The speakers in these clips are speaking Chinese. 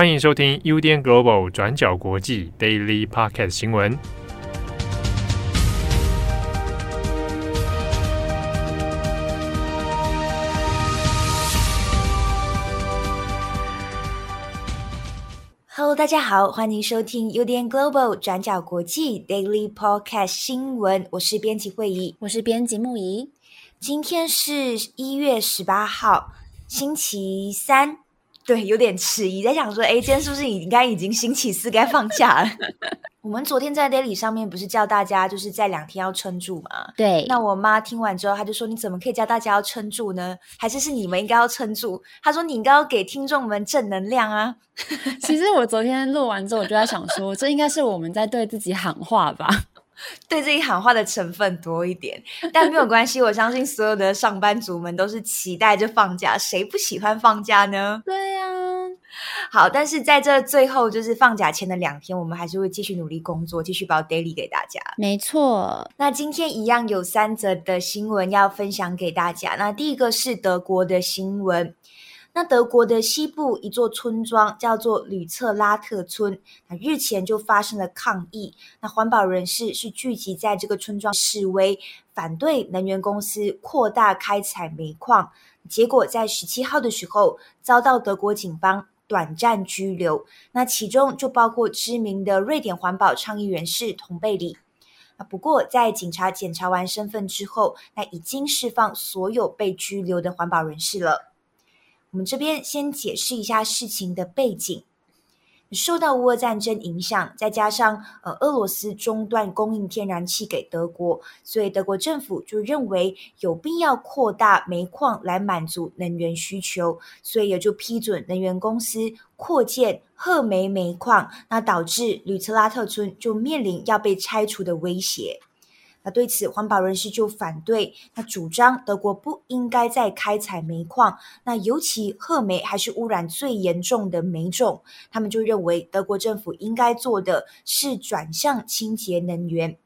欢迎收听 UDN Global 转角国际 Daily Podcast 新闻。Hello，大家好，欢迎收听 UDN Global 转角国际 Daily Podcast 新闻。我是编辑慧仪，我是编辑木仪。今天是一月十八号，星期三。对，有点迟疑，在想说，哎，今天是不是应该已经星期四该放假了？我们昨天在 Daily 上面不是叫大家就是在两天要撑住吗？对。那我妈听完之后，她就说：“你怎么可以叫大家要撑住呢？还是是你们应该要撑住？”她说：“你应该要给听众们正能量啊。”其实我昨天录完之后，我就在想说，这应该是我们在对自己喊话吧。对自己喊话的成分多一点，但没有关系。我相信所有的上班族们都是期待着放假，谁不喜欢放假呢？对呀、啊。好，但是在这最后就是放假前的两天，我们还是会继续努力工作，继续包 daily 给大家。没错。那今天一样有三则的新闻要分享给大家。那第一个是德国的新闻。那德国的西部一座村庄叫做吕策拉特村，那日前就发生了抗议。那环保人士是聚集在这个村庄示威，反对能源公司扩大开采煤矿。结果在十七号的时候，遭到德国警方短暂拘留。那其中就包括知名的瑞典环保倡议人士同贝里。那不过在警察检查完身份之后，那已经释放所有被拘留的环保人士了。我们这边先解释一下事情的背景。受到乌俄战争影响，再加上呃俄罗斯中断供应天然气给德国，所以德国政府就认为有必要扩大煤矿来满足能源需求，所以也就批准能源公司扩建褐煤煤矿，那导致吕特拉特村就面临要被拆除的威胁。那对此，环保人士就反对，那主张德国不应该再开采煤矿，那尤其褐煤还是污染最严重的煤种，他们就认为德国政府应该做的是转向清洁能源。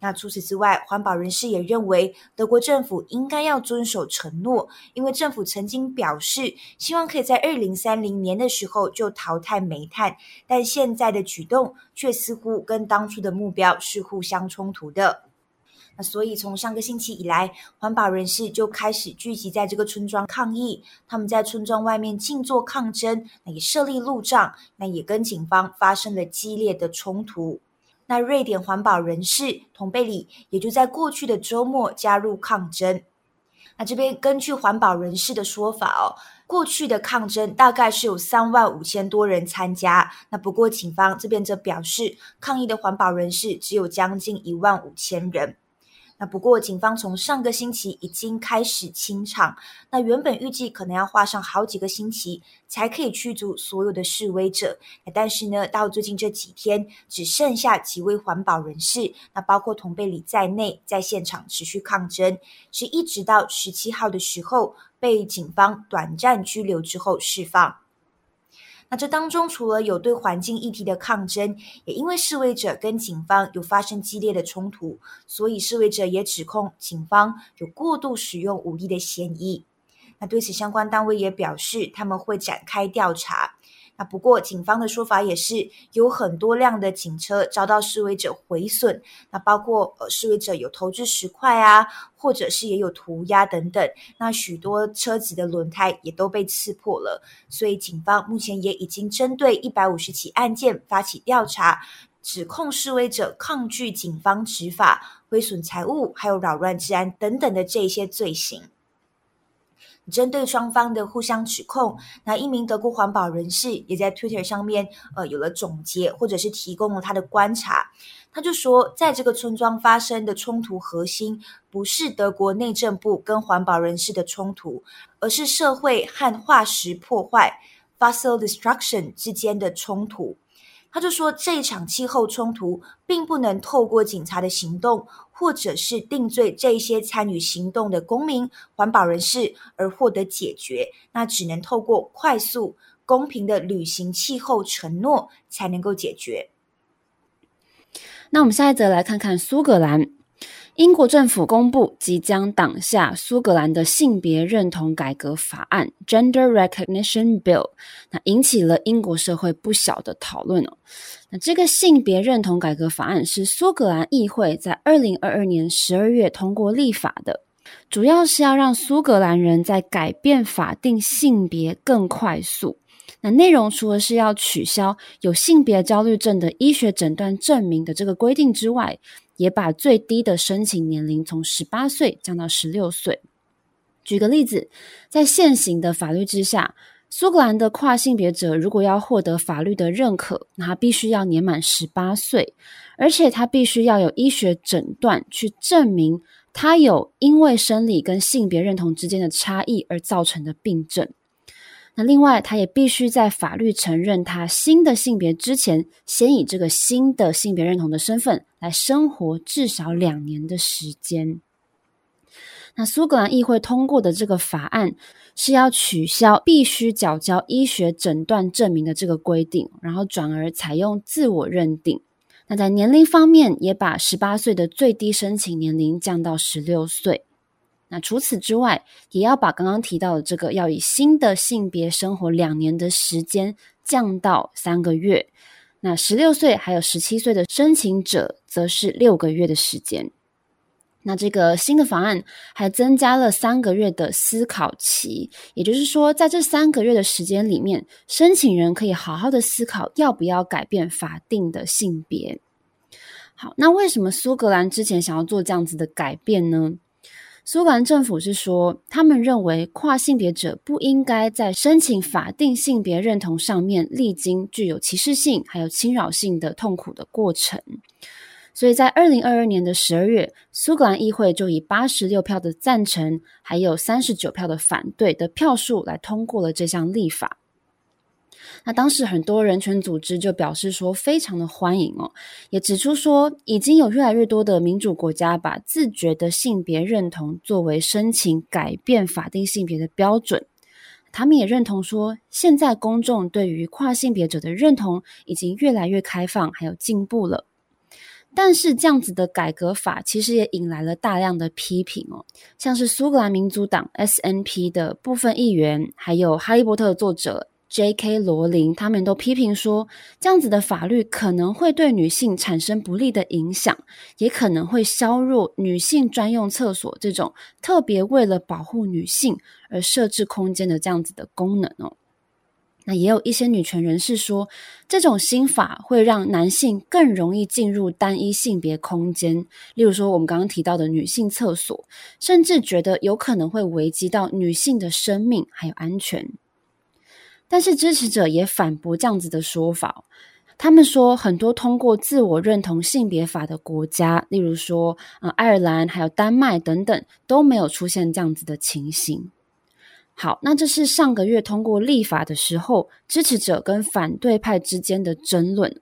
那除此之外，环保人士也认为德国政府应该要遵守承诺，因为政府曾经表示希望可以在二零三零年的时候就淘汰煤炭，但现在的举动却似乎跟当初的目标是互相冲突的。那所以，从上个星期以来，环保人士就开始聚集在这个村庄抗议。他们在村庄外面静坐抗争，那也设立路障，那也跟警方发生了激烈的冲突。那瑞典环保人士童贝里也就在过去的周末加入抗争。那这边根据环保人士的说法哦，过去的抗争大概是有三万五千多人参加。那不过警方这边则表示，抗议的环保人士只有将近一万五千人。那不过，警方从上个星期已经开始清场。那原本预计可能要花上好几个星期才可以驱逐所有的示威者，但是呢，到最近这几天，只剩下几位环保人士，那包括同贝里在内，在现场持续抗争，是一直到十七号的时候被警方短暂拘留之后释放。那这当中，除了有对环境议题的抗争，也因为示威者跟警方有发生激烈的冲突，所以示威者也指控警方有过度使用武力的嫌疑。那对此，相关单位也表示，他们会展开调查。那不过，警方的说法也是有很多辆的警车遭到示威者毁损，那包括呃示威者有投掷石块啊，或者是也有涂鸦等等，那许多车子的轮胎也都被刺破了，所以警方目前也已经针对一百五十起案件发起调查，指控示威者抗拒警方执法、毁损财物，还有扰乱治安等等的这些罪行。针对双方的互相指控，那一名德国环保人士也在 Twitter 上面，呃，有了总结，或者是提供了他的观察。他就说，在这个村庄发生的冲突核心，不是德国内政部跟环保人士的冲突，而是社会和化石破坏 （fossil destruction） 之间的冲突。他就说，这一场气候冲突并不能透过警察的行动，或者是定罪这些参与行动的公民、环保人士而获得解决。那只能透过快速、公平的履行气候承诺才能够解决。那我们下一则来看看苏格兰。英国政府公布即将挡下苏格兰的性别认同改革法案 （Gender Recognition Bill），那引起了英国社会不小的讨论哦。那这个性别认同改革法案是苏格兰议会在二零二二年十二月通过立法的，主要是要让苏格兰人在改变法定性别更快速。那内容除了是要取消有性别焦虑症的医学诊断证明的这个规定之外，也把最低的申请年龄从十八岁降到十六岁。举个例子，在现行的法律之下，苏格兰的跨性别者如果要获得法律的认可，那他必须要年满十八岁，而且他必须要有医学诊断去证明他有因为生理跟性别认同之间的差异而造成的病症。那另外，他也必须在法律承认他新的性别之前，先以这个新的性别认同的身份来生活至少两年的时间。那苏格兰议会通过的这个法案是要取消必须缴交医学诊断证明的这个规定，然后转而采用自我认定。那在年龄方面，也把十八岁的最低申请年龄降到十六岁。那除此之外，也要把刚刚提到的这个要以新的性别生活两年的时间降到三个月。那十六岁还有十七岁的申请者，则是六个月的时间。那这个新的法案还增加了三个月的思考期，也就是说，在这三个月的时间里面，申请人可以好好的思考要不要改变法定的性别。好，那为什么苏格兰之前想要做这样子的改变呢？苏格兰政府是说，他们认为跨性别者不应该在申请法定性别认同上面历经具有歧视性还有侵扰性的痛苦的过程，所以在二零二二年的十二月，苏格兰议会就以八十六票的赞成，还有三十九票的反对的票数来通过了这项立法。那当时很多人权组织就表示说，非常的欢迎哦，也指出说，已经有越来越多的民主国家把自觉的性别认同作为申请改变法定性别的标准。他们也认同说，现在公众对于跨性别者的认同已经越来越开放，还有进步了。但是这样子的改革法其实也引来了大量的批评哦，像是苏格兰民族党 SNP 的部分议员，还有《哈利波特》的作者。J.K. 罗琳他们都批评说，这样子的法律可能会对女性产生不利的影响，也可能会削弱女性专用厕所这种特别为了保护女性而设置空间的这样子的功能哦。那也有一些女权人士说，这种新法会让男性更容易进入单一性别空间，例如说我们刚刚提到的女性厕所，甚至觉得有可能会危及到女性的生命还有安全。但是支持者也反驳这样子的说法，他们说很多通过自我认同性别法的国家，例如说呃爱尔兰还有丹麦等等，都没有出现这样子的情形。好，那这是上个月通过立法的时候，支持者跟反对派之间的争论。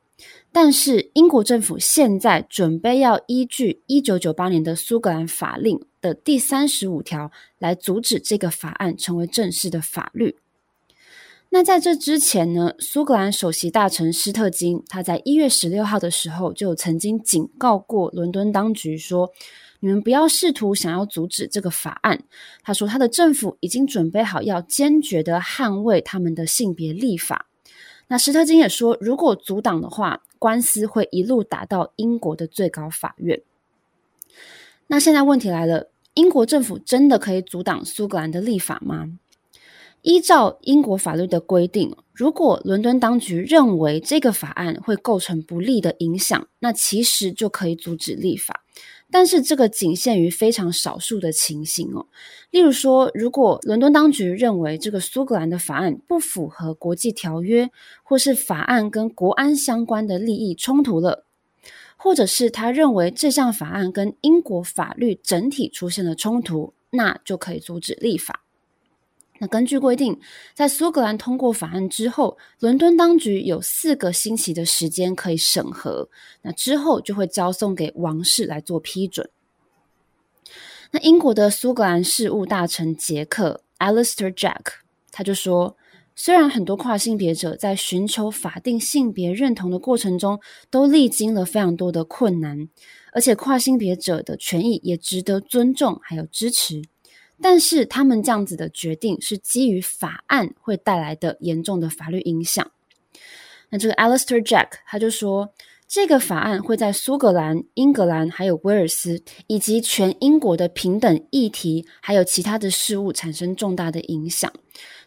但是英国政府现在准备要依据一九九八年的苏格兰法令的第三十五条来阻止这个法案成为正式的法律。那在这之前呢，苏格兰首席大臣施特金，他在一月十六号的时候就曾经警告过伦敦当局说：“你们不要试图想要阻止这个法案。”他说：“他的政府已经准备好要坚决的捍卫他们的性别立法。”那施特金也说：“如果阻挡的话，官司会一路打到英国的最高法院。”那现在问题来了，英国政府真的可以阻挡苏格兰的立法吗？依照英国法律的规定，如果伦敦当局认为这个法案会构成不利的影响，那其实就可以阻止立法。但是这个仅限于非常少数的情形哦。例如说，如果伦敦当局认为这个苏格兰的法案不符合国际条约，或是法案跟国安相关的利益冲突了，或者是他认为这项法案跟英国法律整体出现了冲突，那就可以阻止立法。那根据规定，在苏格兰通过法案之后，伦敦当局有四个星期的时间可以审核，那之后就会交送给王室来做批准。那英国的苏格兰事务大臣杰克 （Alistair Jack） 他就说，虽然很多跨性别者在寻求法定性别认同的过程中都历经了非常多的困难，而且跨性别者的权益也值得尊重还有支持，但是他们这样子的决定是基于法案会带来的严重的法律影响。那这个 Alistair Jack 他就说，这个法案会在苏格兰、英格兰还有威尔斯以及全英国的平等议题还有其他的事务产生重大的影响。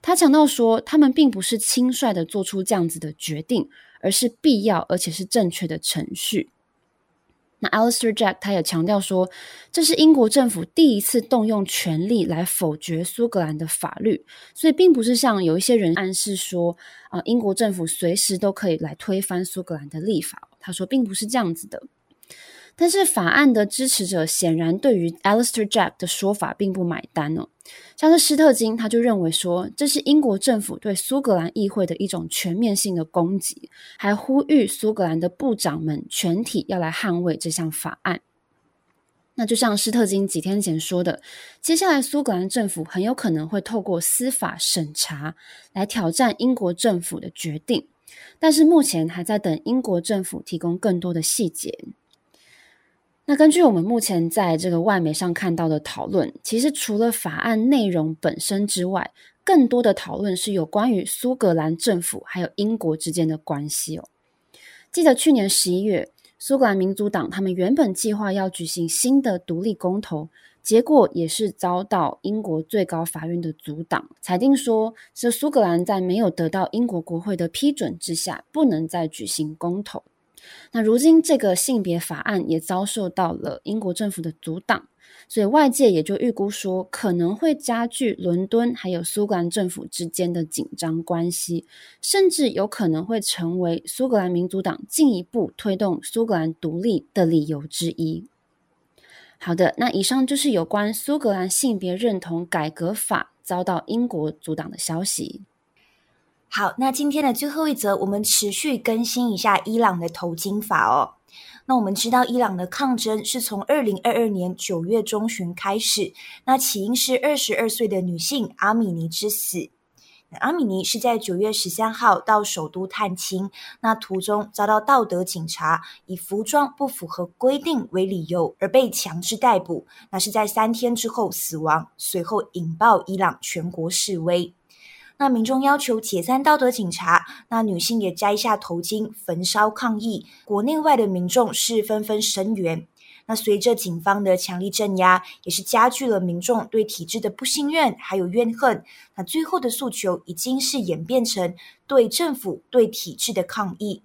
他强调说，他们并不是轻率的做出这样子的决定，而是必要而且是正确的程序。那 Alistair Jack 他也强调说，这是英国政府第一次动用权力来否决苏格兰的法律，所以并不是像有一些人暗示说，啊，英国政府随时都可以来推翻苏格兰的立法。他说，并不是这样子的。但是法案的支持者显然对于 Alistair Jack 的说法并不买单哦。像是施特金，他就认为说，这是英国政府对苏格兰议会的一种全面性的攻击，还呼吁苏格兰的部长们全体要来捍卫这项法案。那就像施特金几天前说的，接下来苏格兰政府很有可能会透过司法审查来挑战英国政府的决定，但是目前还在等英国政府提供更多的细节。那根据我们目前在这个外媒上看到的讨论，其实除了法案内容本身之外，更多的讨论是有关于苏格兰政府还有英国之间的关系哦。记得去年十一月，苏格兰民族党他们原本计划要举行新的独立公投，结果也是遭到英国最高法院的阻挡，裁定说是苏格兰在没有得到英国国会的批准之下，不能再举行公投。那如今这个性别法案也遭受到了英国政府的阻挡，所以外界也就预估说，可能会加剧伦敦还有苏格兰政府之间的紧张关系，甚至有可能会成为苏格兰民族党进一步推动苏格兰独立的理由之一。好的，那以上就是有关苏格兰性别认同改革法遭到英国阻挡的消息。好，那今天的最后一则，我们持续更新一下伊朗的头巾法哦。那我们知道，伊朗的抗争是从二零二二年九月中旬开始，那起因是二十二岁的女性阿米尼之死。阿米尼是在九月十三号到首都探亲，那途中遭到道德警察以服装不符合规定为理由而被强制逮捕，那是在三天之后死亡，随后引爆伊朗全国示威。那民众要求解散道德警察，那女性也摘下头巾焚烧抗议，国内外的民众是纷纷声援。那随着警方的强力镇压，也是加剧了民众对体制的不信任还有怨恨。那最后的诉求已经是演变成对政府、对体制的抗议。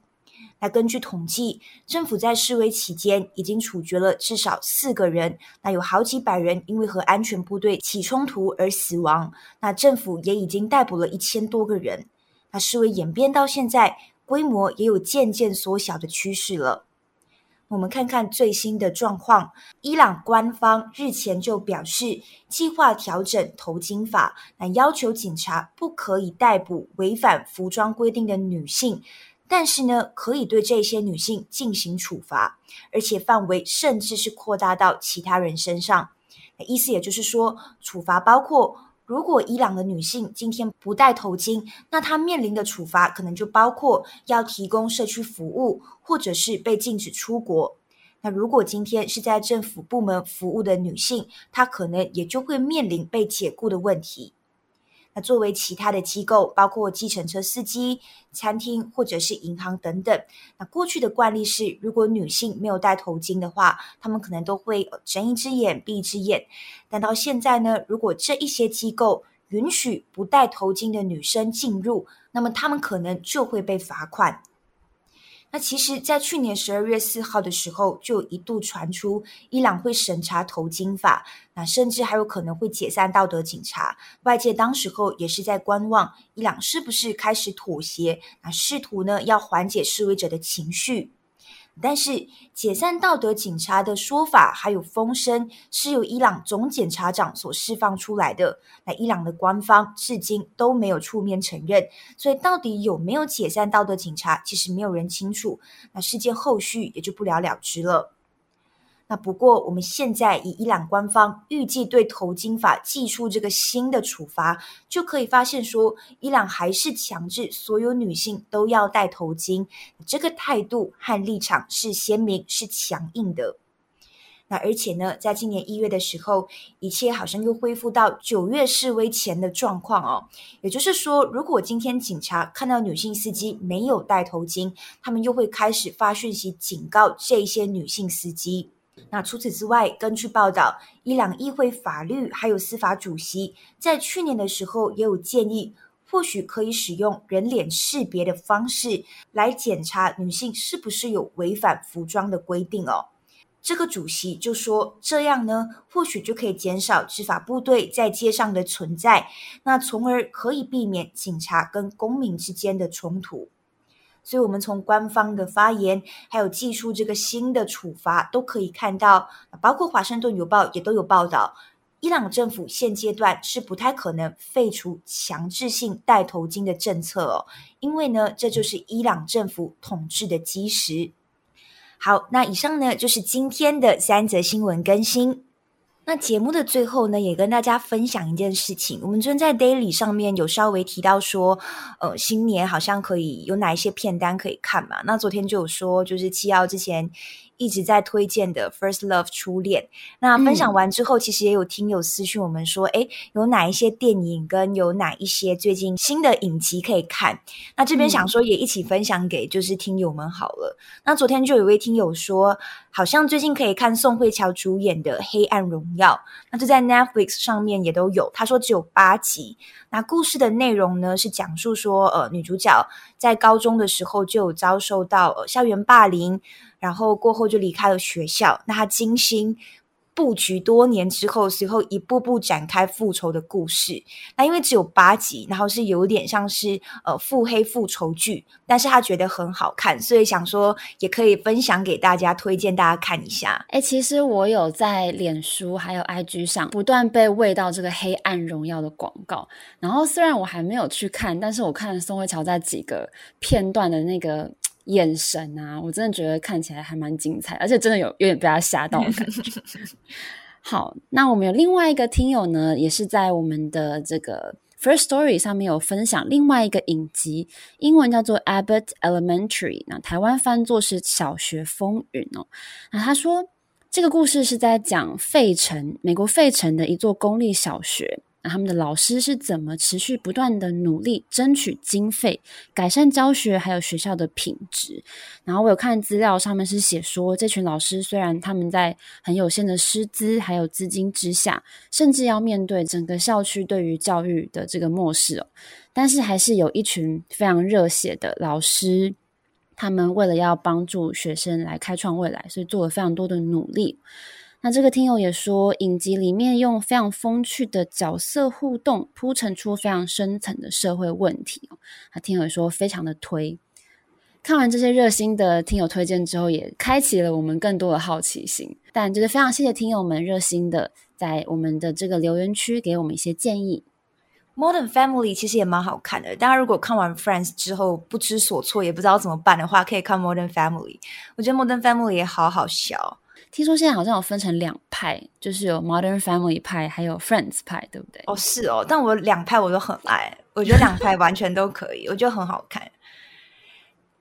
那根据统计，政府在示威期间已经处决了至少四个人，那有好几百人因为和安全部队起冲突而死亡。那政府也已经逮捕了一千多个人。那示威演变到现在，规模也有渐渐缩小的趋势了。我们看看最新的状况，伊朗官方日前就表示，计划调整头巾法，那要求警察不可以逮捕违反服装规定的女性。但是呢，可以对这些女性进行处罚，而且范围甚至是扩大到其他人身上。意思也就是说，处罚包括，如果伊朗的女性今天不戴头巾，那她面临的处罚可能就包括要提供社区服务，或者是被禁止出国。那如果今天是在政府部门服务的女性，她可能也就会面临被解雇的问题。那作为其他的机构，包括计程车司机、餐厅或者是银行等等，那过去的惯例是，如果女性没有戴头巾的话，他们可能都会睁一只眼闭一只眼。但到现在呢，如果这一些机构允许不戴头巾的女生进入，那么他们可能就会被罚款。那其实，在去年十二月四号的时候，就一度传出伊朗会审查头巾法，那甚至还有可能会解散道德警察。外界当时候也是在观望，伊朗是不是开始妥协，那试图呢要缓解示威者的情绪。但是解散道德警察的说法还有风声是由伊朗总检察长所释放出来的，那伊朗的官方至今都没有出面承认，所以到底有没有解散道德警察，其实没有人清楚。那事件后续也就不了了之了。不过我们现在以伊朗官方预计对头巾法祭出这个新的处罚，就可以发现说，伊朗还是强制所有女性都要戴头巾，这个态度和立场是鲜明、是强硬的。那而且呢，在今年一月的时候，一切好像又恢复到九月示威前的状况哦。也就是说，如果今天警察看到女性司机没有戴头巾，他们又会开始发讯息警告这些女性司机。那除此之外，根据报道，伊朗议会法律还有司法主席在去年的时候也有建议，或许可以使用人脸识别的方式来检查女性是不是有违反服装的规定哦。这个主席就说：“这样呢，或许就可以减少执法部队在街上的存在，那从而可以避免警察跟公民之间的冲突。所以，我们从官方的发言，还有祭出这个新的处罚，都可以看到，包括《华盛顿邮报》也都有报道，伊朗政府现阶段是不太可能废除强制性戴头巾的政策哦，因为呢，这就是伊朗政府统治的基石。”好，那以上呢就是今天的三则新闻更新。那节目的最后呢，也跟大家分享一件事情。我们昨天在 Daily 上面有稍微提到说，呃，新年好像可以有哪一些片单可以看嘛？那昨天就有说，就是七号之前。一直在推荐的《First Love》初恋，那分享完之后，其实也有听友私讯我们说，诶，有哪一些电影跟有哪一些最近新的影集可以看？那这边想说也一起分享给就是听友们好了。那昨天就有一位听友说，好像最近可以看宋慧乔主演的《黑暗荣耀》，那就在 Netflix 上面也都有。他说只有八集。那故事的内容呢，是讲述说，呃，女主角在高中的时候就有遭受到，呃，校园霸凌。然后过后就离开了学校，那他精心布局多年之后，随后一步步展开复仇的故事。那因为只有八集，然后是有点像是呃腹黑复仇剧，但是他觉得很好看，所以想说也可以分享给大家，推荐大家看一下。诶，其实我有在脸书还有 IG 上不断被喂到这个《黑暗荣耀》的广告，然后虽然我还没有去看，但是我看宋慧乔在几个片段的那个。眼神啊，我真的觉得看起来还蛮精彩，而且真的有有点被他吓到的感觉。好，那我们有另外一个听友呢，也是在我们的这个 First Story 上面有分享另外一个影集，英文叫做 Abbott Elementary，那台湾翻作是小学风云哦。那他说这个故事是在讲费城，美国费城的一座公立小学。那他们的老师是怎么持续不断的努力争取经费，改善教学还有学校的品质？然后我有看资料，上面是写说，这群老师虽然他们在很有限的师资还有资金之下，甚至要面对整个校区对于教育的这个漠视哦，但是还是有一群非常热血的老师，他们为了要帮助学生来开创未来，所以做了非常多的努力。那这个听友也说，影集里面用非常风趣的角色互动，铺陈出非常深层的社会问题。他听友说非常的推。看完这些热心的听友推荐之后，也开启了我们更多的好奇心。但就是非常谢谢听友们热心的在我们的这个留言区给我们一些建议。Modern Family 其实也蛮好看的，大家如果看完 Friends 之后不知所措，也不知道怎么办的话，可以看 Modern Family。我觉得 Modern Family 也好好笑。听说现在好像有分成两派，就是有 Modern Family 派，还有 Friends 派，对不对？哦，是哦，但我两派我都很爱，我觉得两派完全都可以，我觉得很好看。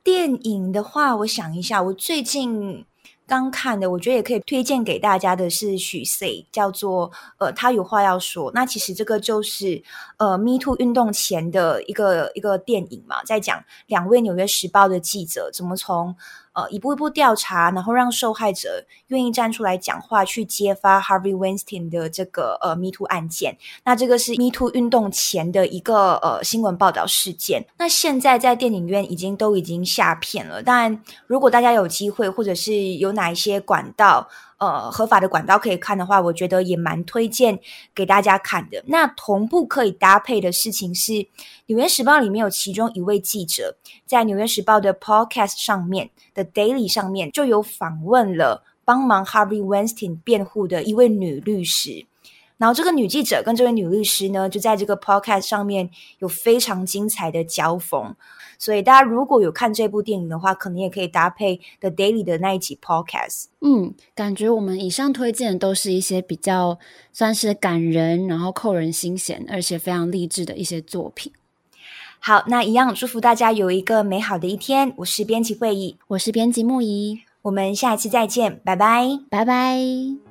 电影的话，我想一下，我最近刚看的，我觉得也可以推荐给大家的是许 C，叫做呃，他有话要说。那其实这个就是呃，Me Too 运动前的一个一个电影嘛，在讲两位纽约时报的记者怎么从。呃，一步一步调查，然后让受害者愿意站出来讲话，去揭发 Harvey Weinstein 的这个呃 Me Too 案件。那这个是 Me Too 运动前的一个呃新闻报道事件。那现在在电影院已经都已经下片了。但如果大家有机会，或者是有哪一些管道，呃，合法的管道可以看的话，我觉得也蛮推荐给大家看的。那同步可以搭配的事情是，《纽约时报》里面有其中一位记者，在《纽约时报》的 Podcast 上面的 Daily 上面就有访问了帮忙 Harvey Weinstein 辩护的一位女律师。然后这个女记者跟这位女律师呢，就在这个 podcast 上面有非常精彩的交锋。所以大家如果有看这部电影的话，可能也可以搭配 The Daily 的那一集 podcast。嗯，感觉我们以上推荐的都是一些比较算是感人，然后扣人心弦，而且非常励志的一些作品。好，那一样祝福大家有一个美好的一天。我是编辑会议，我是编辑木仪，我们下一次再见，拜拜，拜拜。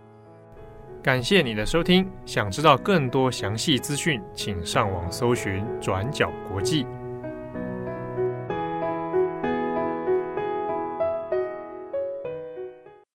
感谢你的收听，想知道更多详细资讯，请上网搜寻转角国际。